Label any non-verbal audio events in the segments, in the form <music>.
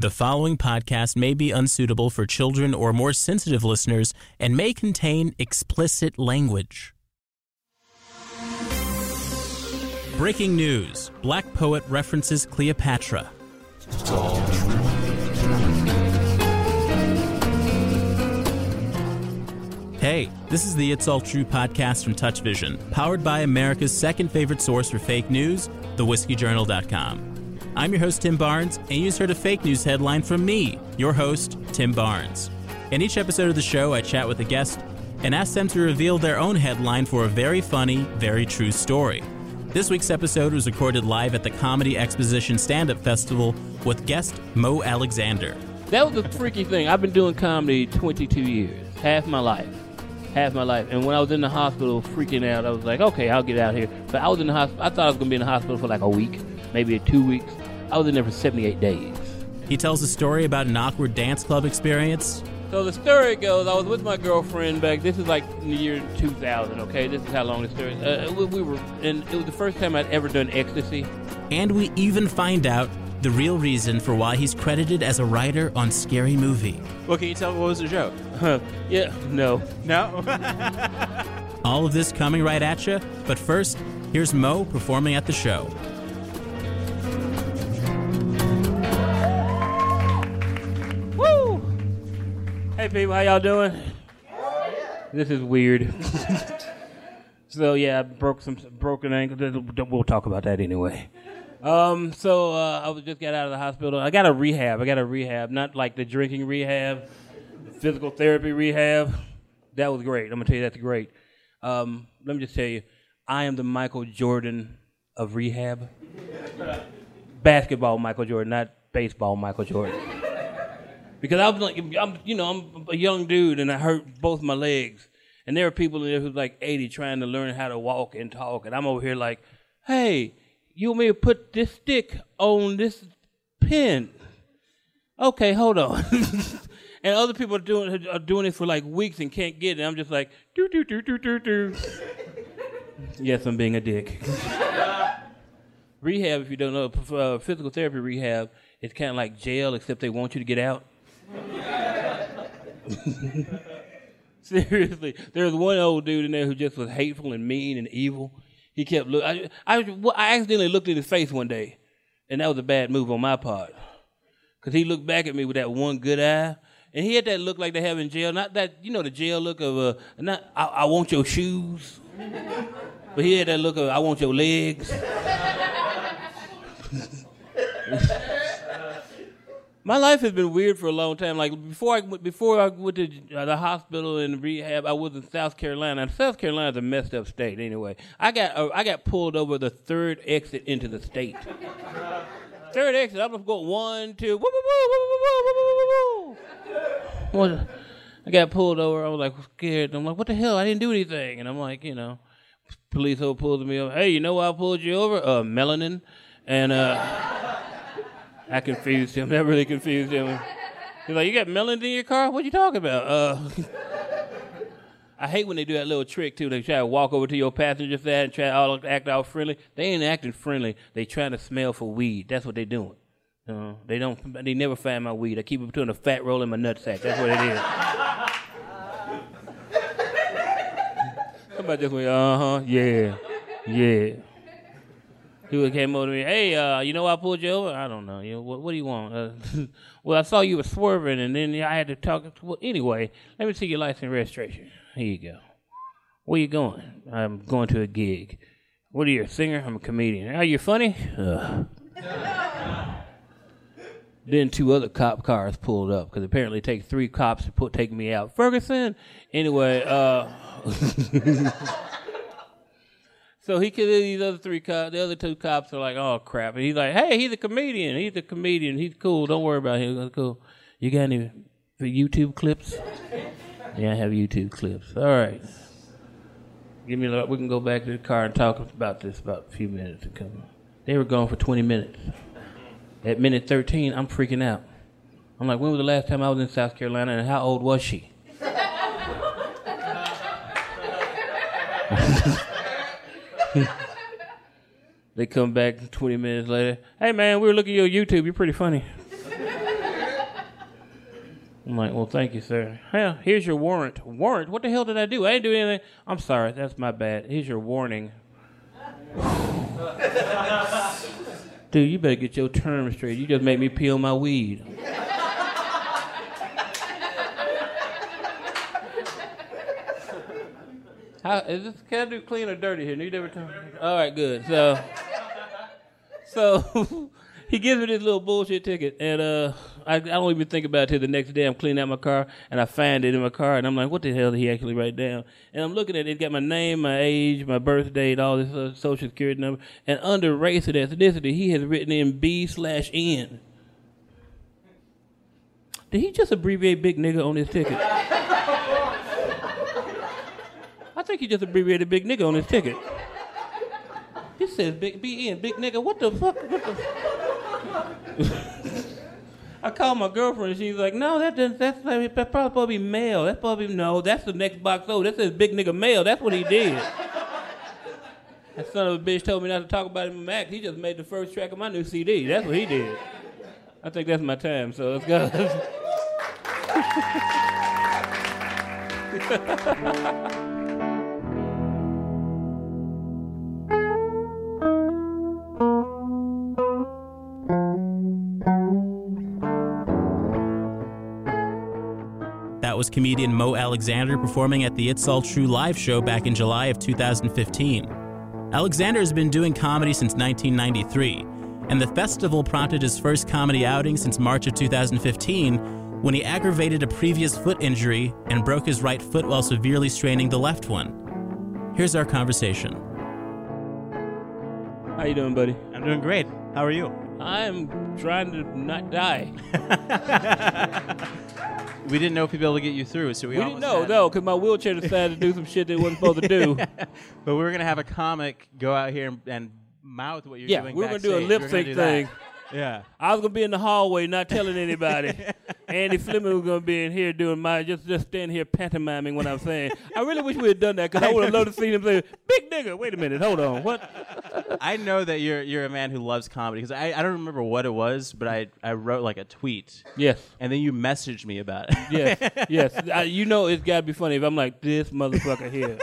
The following podcast may be unsuitable for children or more sensitive listeners and may contain explicit language. Breaking news Black poet references Cleopatra. Hey, this is the It's All True podcast from Touch Vision, powered by America's second favorite source for fake news, thewhiskeyjournal.com. I'm your host, Tim Barnes, and you just heard a fake news headline from me, your host, Tim Barnes. In each episode of the show, I chat with a guest and ask them to reveal their own headline for a very funny, very true story. This week's episode was recorded live at the Comedy Exposition Stand Up Festival with guest Mo Alexander. That was the freaky thing. I've been doing comedy 22 years, half my life. Half my life. And when I was in the hospital freaking out, I was like, okay, I'll get out here. But I was in the hospital, I thought I was going to be in the hospital for like a week, maybe two weeks. I was in there for 78 days. He tells a story about an awkward dance club experience. So the story goes, I was with my girlfriend back. This is like in the year 2000. Okay, this is how long the story. Uh, we, we were, and it was the first time I'd ever done ecstasy. And we even find out the real reason for why he's credited as a writer on Scary Movie. Well, can you tell me what was the joke? Huh? Yeah, no. No? <laughs> All of this coming right at you, but first, here's Mo performing at the show. Hey people, how y'all doing? This is weird. <laughs> so yeah, I broke some broken ankle. We'll talk about that anyway. Um, so uh, I was just got out of the hospital. I got a rehab. I got a rehab, not like the drinking rehab, physical therapy rehab. That was great. I'm gonna tell you that's great. Um, let me just tell you, I am the Michael Jordan of rehab. <laughs> Basketball Michael Jordan, not baseball Michael Jordan. Because I was like, I'm, you know, I'm a young dude and I hurt both my legs. And there are people in there who's like 80 trying to learn how to walk and talk. And I'm over here like, hey, you want me to put this stick on this pin? Okay, hold on. <laughs> and other people are doing are doing it for like weeks and can't get it. I'm just like, do do do do do do. yes, I'm being a dick. <laughs> rehab, if you don't know, uh, physical therapy rehab, it's kind of like jail, except they want you to get out. <laughs> Seriously, there was one old dude in there who just was hateful and mean and evil. He kept look. I, I, I accidentally looked at his face one day, and that was a bad move on my part, because he looked back at me with that one good eye, and he had that look like they have in jail. Not that you know the jail look of uh, not I, I want your shoes, but he had that look of I want your legs. <laughs> my life has been weird for a long time. Like before I before I went to uh, the hospital and rehab, I was in South Carolina. And South Carolina is a messed up state anyway. I got uh, I got pulled over the third exit into the state. <laughs> third exit. I'm gonna go one, two. Woo, woo, woo, I got pulled over. I was like scared. I'm like, what the hell? I didn't do anything. And I'm like, you know, police officer pulls me over. Hey, you know why I pulled you over? Uh, melanin. And uh. I confused him. <laughs> That really confused him. He's like, "You got melons in your car? What you talking about?" Uh, <laughs> I hate when they do that little trick too. They try to walk over to your passenger side and try to all, act all friendly. They ain't acting friendly. They trying to smell for weed. That's what they doing. They don't. They never find my weed. I keep it between a fat roll and my nutsack. That's what it is. <laughs> Somebody just went, uh huh, yeah, yeah. He came over to me. Hey, uh, you know why I pulled you over? I don't know. You know, what, what do you want? Uh, <laughs> well, I saw you were swerving, and then I had to talk. Well, anyway, let me see your license and registration. Here you go. Where you going? I'm going to a gig. What are you, a singer? I'm a comedian. Are you funny? <laughs> Then two other cop cars pulled up because apparently it takes three cops to put take me out. Ferguson. Anyway, uh. <laughs> So he could these other three cops. The other two cops are like, "Oh crap!" And he's like, "Hey, he's a comedian. He's a comedian. He's cool. Don't worry about him. He's cool. You got any YouTube clips? yeah, I have YouTube clips. All right. Give me. A, we can go back to the car and talk about this about a few minutes to come. They were gone for 20 minutes. At minute 13, I'm freaking out. I'm like, when was the last time I was in South Carolina, and how old was she? <laughs> <laughs> <laughs> they come back 20 minutes later. Hey, man, we were looking at your YouTube. You're pretty funny. I'm like, well, thank you, sir. Here's your warrant. Warrant? What the hell did I do? I didn't do anything. I'm sorry. That's my bad. Here's your warning. <laughs> Dude, you better get your term straight. You just make me peel my weed. How, is this can I do clean or dirty here? Need every time. All right, good. So, so <laughs> he gives me this little bullshit ticket, and uh, I, I don't even think about it till the next day. I'm cleaning out my car, and I find it in my car, and I'm like, what the hell did he actually write down? And I'm looking at it. It got my name, my age, my birth date, all this uh, social security number, and under race and ethnicity, he has written in B slash N. Did he just abbreviate big nigga on his ticket? I think he just abbreviated big nigga on his ticket. He says big BN, big nigga. What the fuck? What the? <laughs> I called my girlfriend. She's like, "No, that doesn't. That's, that's probably supposed to be male. That's probably no. That's the next box over. That says big nigga male. That's what he did." that son of a bitch told me not to talk about him in Mac. He just made the first track of my new CD. That's what he did. I think that's my time. So let's go. <laughs> <laughs> comedian Mo Alexander performing at the It's All True live show back in July of 2015. Alexander has been doing comedy since 1993, and the festival prompted his first comedy outing since March of 2015 when he aggravated a previous foot injury and broke his right foot while severely straining the left one. Here's our conversation. How you doing, buddy? I'm doing great. How are you? I'm trying to not die. <laughs> We didn't know if we'd be able to get you through, so we, We didn't know, no, because my wheelchair decided to do some shit that it wasn't supposed to do. <laughs> But we were gonna have a comic go out here and, and mouth what you're Yeah, doing. we were gonna do a lip sync thing. Yeah. I was gonna be in the hallway, not telling anybody. <laughs> Andy Fleming was gonna be in here doing my just just standing here pantomiming what I'm saying. I really wish we had done that because I would have loved to see him say, "Big nigga, wait a minute, hold on, what?" I know that you're you're a man who loves comedy because I, I don't remember what it was, but I I wrote like a tweet Yes, and then you messaged me about it. yes, <laughs> yes. I, you know it's gotta be funny if I'm like this motherfucker here.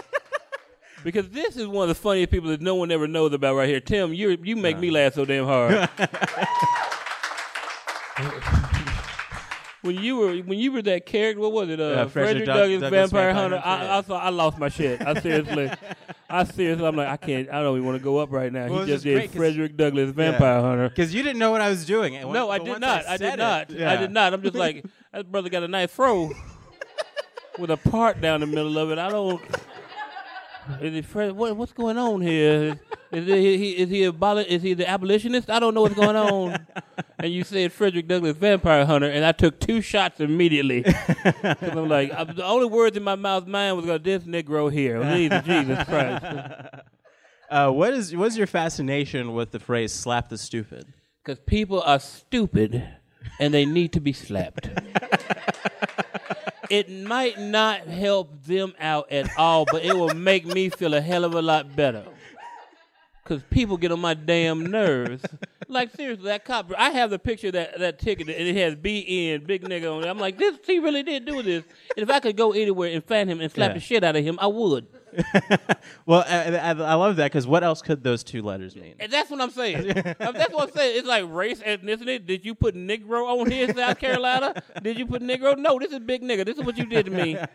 Because this is one of the funniest people that no one ever knows about right here. Tim, you you make me laugh so damn hard. <laughs> when you were when you were that character, what was it? Uh, Uh, Frederick Frederick Doug- Douglass, Douglas Vampire, Vampire Hunter. Hunter, I, yeah. I, thought I lost my shit. I seriously, I seriously, I'm like, I can't. I don't even want to go up right now. Well, he just just did Frederick Douglass, Vampire Hunter. Because you didn't know what I was doing. And No, I did not. I, said did not. it- I did not. I'm just like that brother got a nice throw <laughs> with a part down the middle of it. I don't. Is he Fred? What, what's going on here? Is, he, he, is he aboli- Is he the abolitionist? I don't know what's going on. <laughs> and you said Frederick Douglass, Vampire Hunter, and I took two shots immediately. <laughs> I'm like, I, the only words in my mouth, mine was going, "This Negro here." Jesus, Jesus <laughs> Christ. Uh, what is what's your fascination with the phrase "slap the stupid"? Because people are stupid and they need to be slapped. It might not help them out at all, but it will make me feel a hell of a lot better. Because people get on my damn nerves. Like, seriously, that cop, I have the picture that, that ticket, and it has BN, big nigga on it. I'm like, this, he really did do this. And if I could go anywhere and find him and slap Yeah. the shit out of him, I would. <laughs> Well, I, I, I love that because what else could those two letters mean? And that's what I'm saying. <laughs> That's what I'm saying. It's like race, ethnicity. Did you put Negro on here, South Carolina? Did you put Negro? No, this is big nigga. This is what you did to me. <laughs>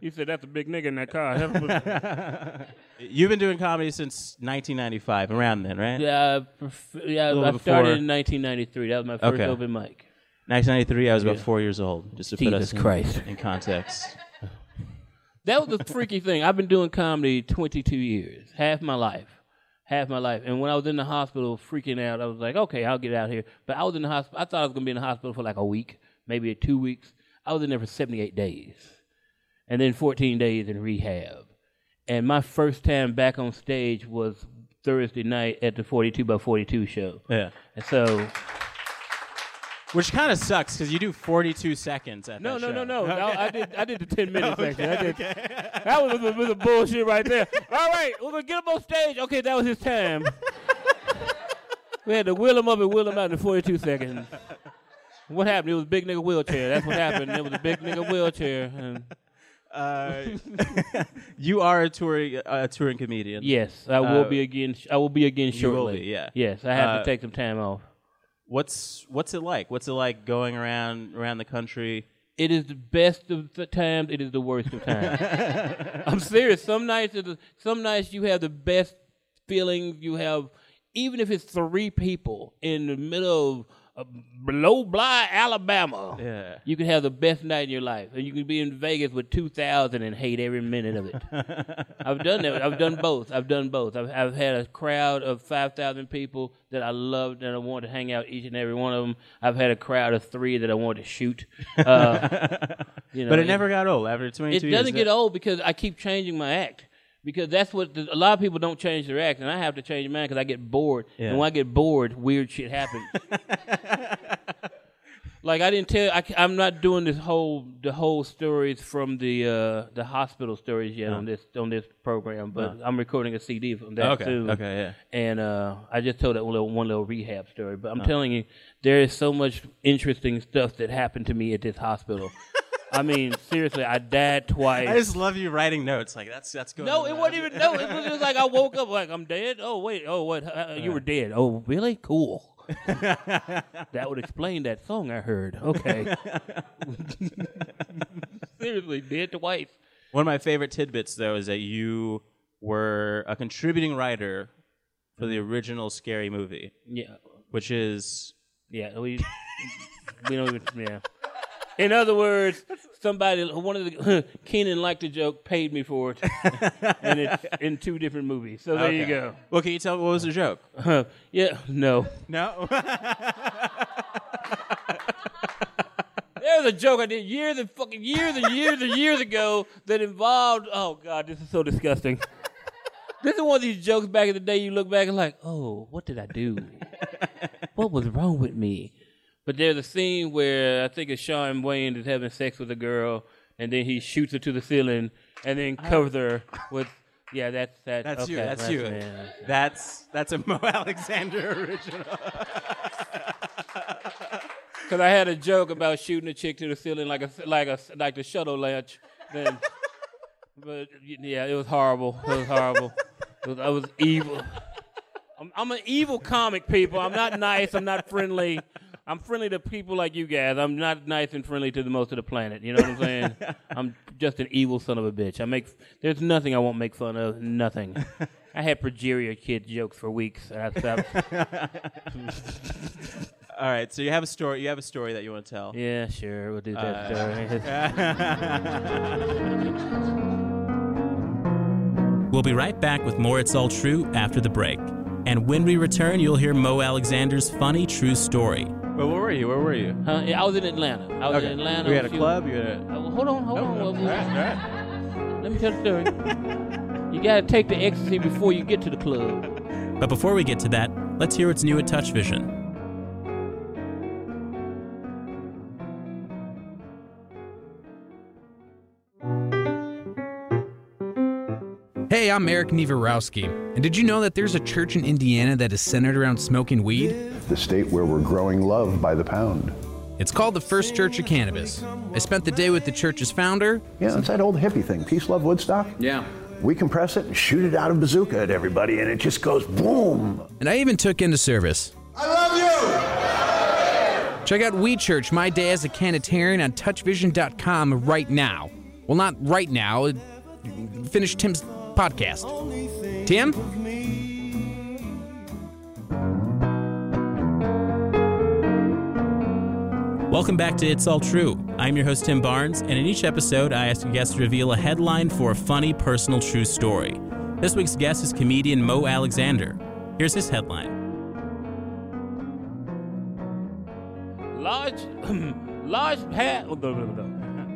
You said that's a big nigga in that car. You've been doing comedy since 1995, around then, right? yeah, pref- yeah. little I before. started in 1993. That was my first Okay. open mic. 1993, I was about four years old, just to put Jesus us in, Christ. in context. That was the freaky thing. I've been doing comedy 22 years, half my life, half my life. And when I was in the hospital freaking out, I was like, okay, I'll get out here. But I was in the hospital. I thought I was gonna be in the hospital for like a week, maybe two weeks. I was in there for 78 days, and then 14 days in rehab. And my first time back on stage was Thursday night at the 42 by 42 show. Yeah. And so, Which kind of sucks because you do 42 seconds at no, that no, show. no, no, no. I did, I did the 10 minutes <laughs> section. I did, That was, a bullshit right there. All right, we're gonna get him on stage. Okay, that was his time. we had to wheel him up and wheel him out in 42 seconds. What happened? It was a big nigga wheelchair. That's what happened. It was a big nigga wheelchair. And Uh, <laughs> you are a touring a touring comedian. yes, I will Uh, be again. I will be again shortly. be, yeah. Yes, I have Uh, to take some time off. What's what's it like? What's it like going around around the country? It is the best of the times. It is the worst of times. <laughs> I'm serious. Some nights, the, some nights you have the best feelings. You have, even if it's three people in the middle of uh, below Bly, Alabama. Yeah. You can have the best night in your life, and you can be in Vegas with two thousand and hate every minute of it. <laughs> I've done that. I've done both. I've done both. I've, I've had a crowd of five thousand people that I loved and I wanted to hang out each and every one of them. I've had a crowd of three that I wanted to shoot. Uh, <laughs> you know, But it never got old after 22 It doesn't get old because I keep changing my act. Because that's what the, a lot of people don't change their act, and I have to change mine because I get bored. Yeah. And when I get bored, weird shit happens. <laughs> like I didn't tell. I, am not doing this whole the whole stories from the uh, the hospital stories yet on this on this program, but I'm recording a CD from that Okay. soon. Okay. Yeah. And uh, I just told that one little, one little rehab story. But I'm telling you, there is so much interesting stuff that happened to me at this hospital. <laughs> I mean, seriously, I died twice. I just love you writing notes. Like that's that's good. no, it wasn't even. No, it was just like I woke up like I'm dead. Oh wait, oh what? Uh, you were dead. Oh really? Cool. that would explain that song I heard. Okay. <laughs> seriously, dead twice. One of my favorite tidbits, though, is that you were a contributing writer for the original Scary Movie, Yeah, which is yeah. We we don't even. Yeah. In other words, somebody, one of the <laughs> Keenen liked the joke, paid me for it, <laughs> and it's in two different movies. So there you go. Well, can you tell me what was the joke? <laughs> yeah, no. No. There's a joke I did years and fucking years and years and years ago that involved. Oh God, this is so disgusting. This is one of these jokes back in the day. You look back and like, oh, what did I do? what was wrong with me? But there's a scene where I think it's Shawn Wayans is having sex with a girl, and then he shoots her to the ceiling, and then covers her with. Yeah, that's that. That's you. okay, That's you. yeah. That's that's a Mo <laughs> Alexander original. <laughs> Because I had a joke about shooting a chick to the ceiling like a like a like the shuttle launch. Then, <laughs> but yeah, it was horrible. It was horrible. It was, I was evil. I'm, I'm an evil comic, people. I'm not nice. I'm not friendly. I'm friendly to people like you guys. I'm not nice and friendly to the most of the planet. You know what I'm saying? <laughs> I'm just an evil son of a bitch. I make there's nothing I won't make fun of. Nothing. <laughs> I had progeria kid jokes for weeks. And I stopped. <laughs> All right, so you have a story. You have a story that you want to tell. Yeah, sure. We'll do that Uh, story. We'll be right back with more It's All True after the break. And when we return, you'll hear Mo Alexander's funny true story. Well, where were you? Where were you? Huh? Yeah, I was in Atlanta. I was in Atlanta. We had a few- club. You had a. Uh, hold on, hold on. all Well, right, all right. Let me tell the story. you gotta take the ecstasy before you get to the club. But before we get to that, let's hear what's new at Touch Vision. Hey, I'm Eric Nevarowski. And did you know that there's a church in Indiana that is centered around smoking weed? the state where we're growing love by the pound. It's called the First Church of Cannabis. I spent the day with the church's founder. Yeah, know, it's that old hippie thing, peace, love, Woodstock. Yeah. We compress it and shoot it out of bazooka at everybody, and it just goes boom. And I even took into service. I love you! Check out We Church, My Day as a Cannataerian on touchvision.com right now. Well, not right now. Finish Tim's podcast. Tim? Welcome back to It's All True. I'm your host, Tim Barnes, and in each episode, I ask a guest to reveal a headline for a funny, personal, true story. This week's guest is comedian Mo Alexander. Here's his headline Large, <clears throat> large hat,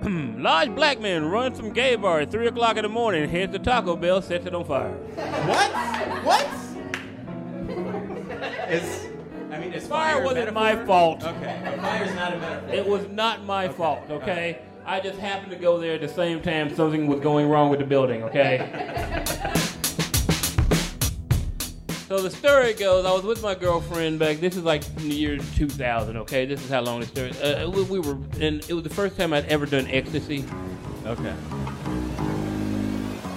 <clears throat> large black man runs from gay bar at three o'clock in the morning, heads to Taco Bell, sets it on fire. What? What? Is I mean, is Fire fire wasn't metaphor? my fault. Okay, fire's not a metaphor. It was not my fault, okay? I just happened to go there at the same time something was going wrong with the building, okay? <laughs> So the story goes, I was with my girlfriend back. This is like in the year 2000. Okay, this is how long the story. Uh, we, we were, and it was the first time I'd ever done ecstasy. Okay.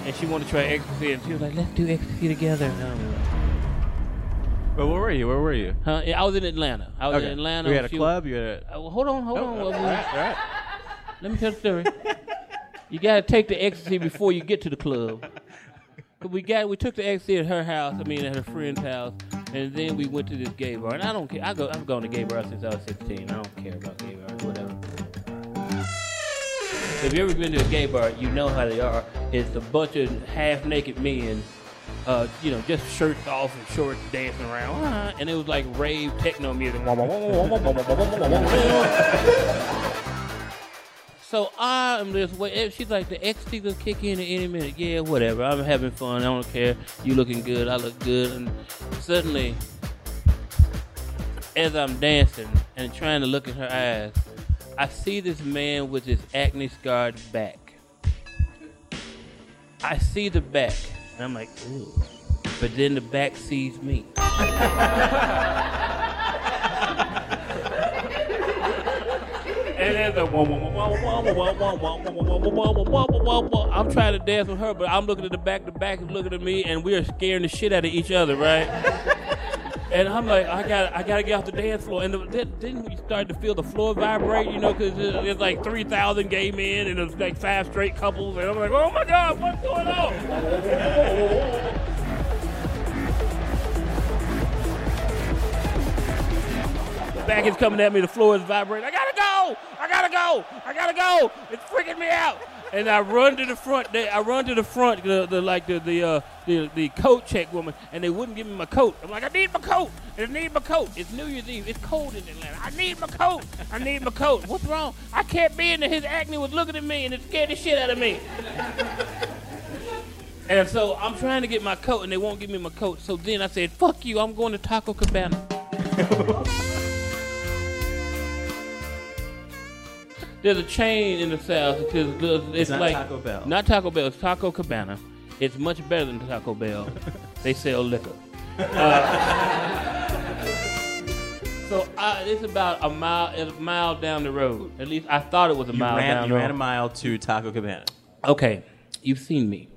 And she wanted to try ecstasy, and she was like, "Let's do ecstasy together." And I was like, But where were you? Where were you? Huh? Yeah, I was in Atlanta. I was Okay. in Atlanta. You had a club. You had a. Uh, hold on, hold on. Oh, Well, all right, all right. Let me tell the story. you gotta take the ecstasy before you get to the club. We got we took the ecstasy at her house. I mean, at her friend's house, and then we went to this gay bar. And I don't care. I go. I've gone to gay bars since I was 16. I don't care about gay bars. Whatever. If you ever been to a gay bar, you know how they are. It's a bunch of half-naked men, uh, you know, just shirts off and shorts dancing around, Ah, and it was like rave techno music. <laughs> So I'm just wait. Eh, she's like, the ecstasy will kick in at any minute. Yeah, whatever. I'm having fun. I don't care. You looking good. I look good. And suddenly, as I'm dancing and trying to look in her eyes, I see this man with his acne scarred back. I see the back, and I'm like, ooh. But then the back sees me. <laughs> <laughs> I'm trying to dance with her, but I'm looking at the back. The back is looking at me, and we are scaring the shit out of each other, right? <laughs> And I'm like, I got, I gotta get off the dance floor. And the, then, we started to feel the floor vibrate, you know, because there's like 3,000 gay men and there's like five straight couples. And I'm like, oh my god, what's going on? <laughs> back is coming at me. The floor is vibrating. I gotta go. I gotta go. I gotta go. It's freaking me out. And I run to the front. They, I run to the front. The, the like the the, uh, the the coat check woman, and they wouldn't give me my coat. I'm like, I need my coat. I need my coat. It's New Year's Eve. It's cold in Atlanta. I need my coat. I need my coat. What's wrong? I can't be in there. His acne was looking at me, and it scared the shit out of me. And so I'm trying to get my coat, and they won't give me my coat. So then I said, "Fuck you! I'm going to Taco Cabana." <laughs> There's a chain in the South. It's, it's not like Taco Bell. Not Taco Bell. It's Taco Cabana. It's much better than Taco Bell. <laughs> they sell liquor. <laughs> Uh, so uh, it's about a mile, a mile down the road. At least I thought it was a You mile ran. down You ran a mile to Taco Cabana. Okay, you've seen me.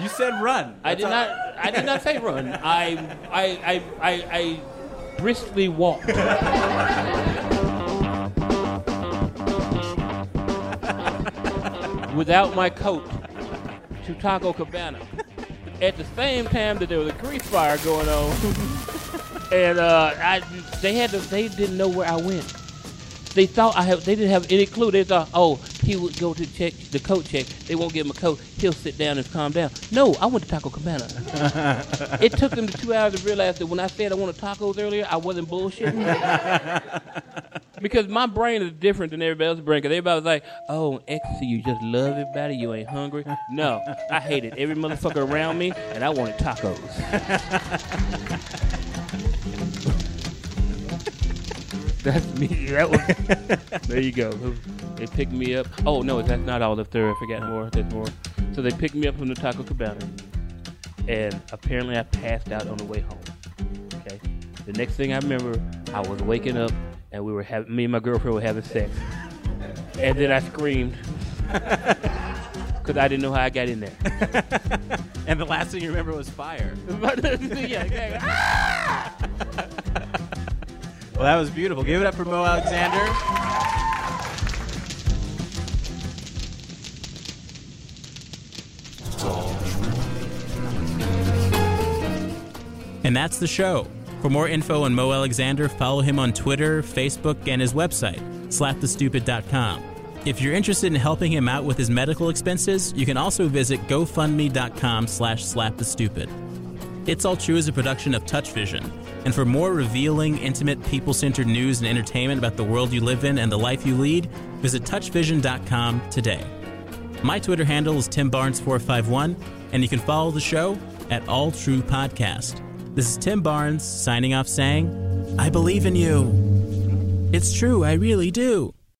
You said run. I did not. I did not say run. I I I I, I briskly walked. <laughs> Without my coat to Taco Cabana. At the same time that there was a grease fire going on, and uh, I, they had to, they didn't know where I went. They thought I have. They didn't have any clue. They thought, oh, he would go to check the coat check. They won't give him a coat. He'll sit down and calm down. No, I went to Taco Cabana. <laughs> it took them two hours to realize that when I said I wanted tacos earlier, I wasn't bullshitting. <laughs> because my brain is different than everybody else's brain. Because everybody was like, oh, ecstasy, you just love everybody. You ain't hungry. No, I hated every motherfucker around me, and I wanted tacos. <laughs> That's me. That was. there you go. They picked me up. Oh no, that's not all the story. I forgot more. There's more. So they picked me up from the Taco Cabana, and apparently I passed out on the way home. Okay. The next thing I remember, I was waking up, and we were having me and my girlfriend were having sex, and then I screamed <laughs> because I didn't know how I got in there. <laughs> And the last thing you remember was fire. <laughs> yeah, exactly. Ah! Well, that was beautiful. Give it up for Mo Alexander. And that's the show. For more info on Mo Alexander, follow him on Twitter, Facebook, and his website, slapthestupid.com. If you're interested in helping him out with his medical expenses, you can also visit gofundme.com slash slapthestupid. It's All True is a production of Touch Vision. And for more revealing, intimate, people-centered news and entertainment about the world you live in and the life you lead, visit touchvision.com today. My Twitter handle is Tim Barnes451, and you can follow the show at All True Podcast. This is Tim Barnes signing off saying, I believe in you. It's true, I really do.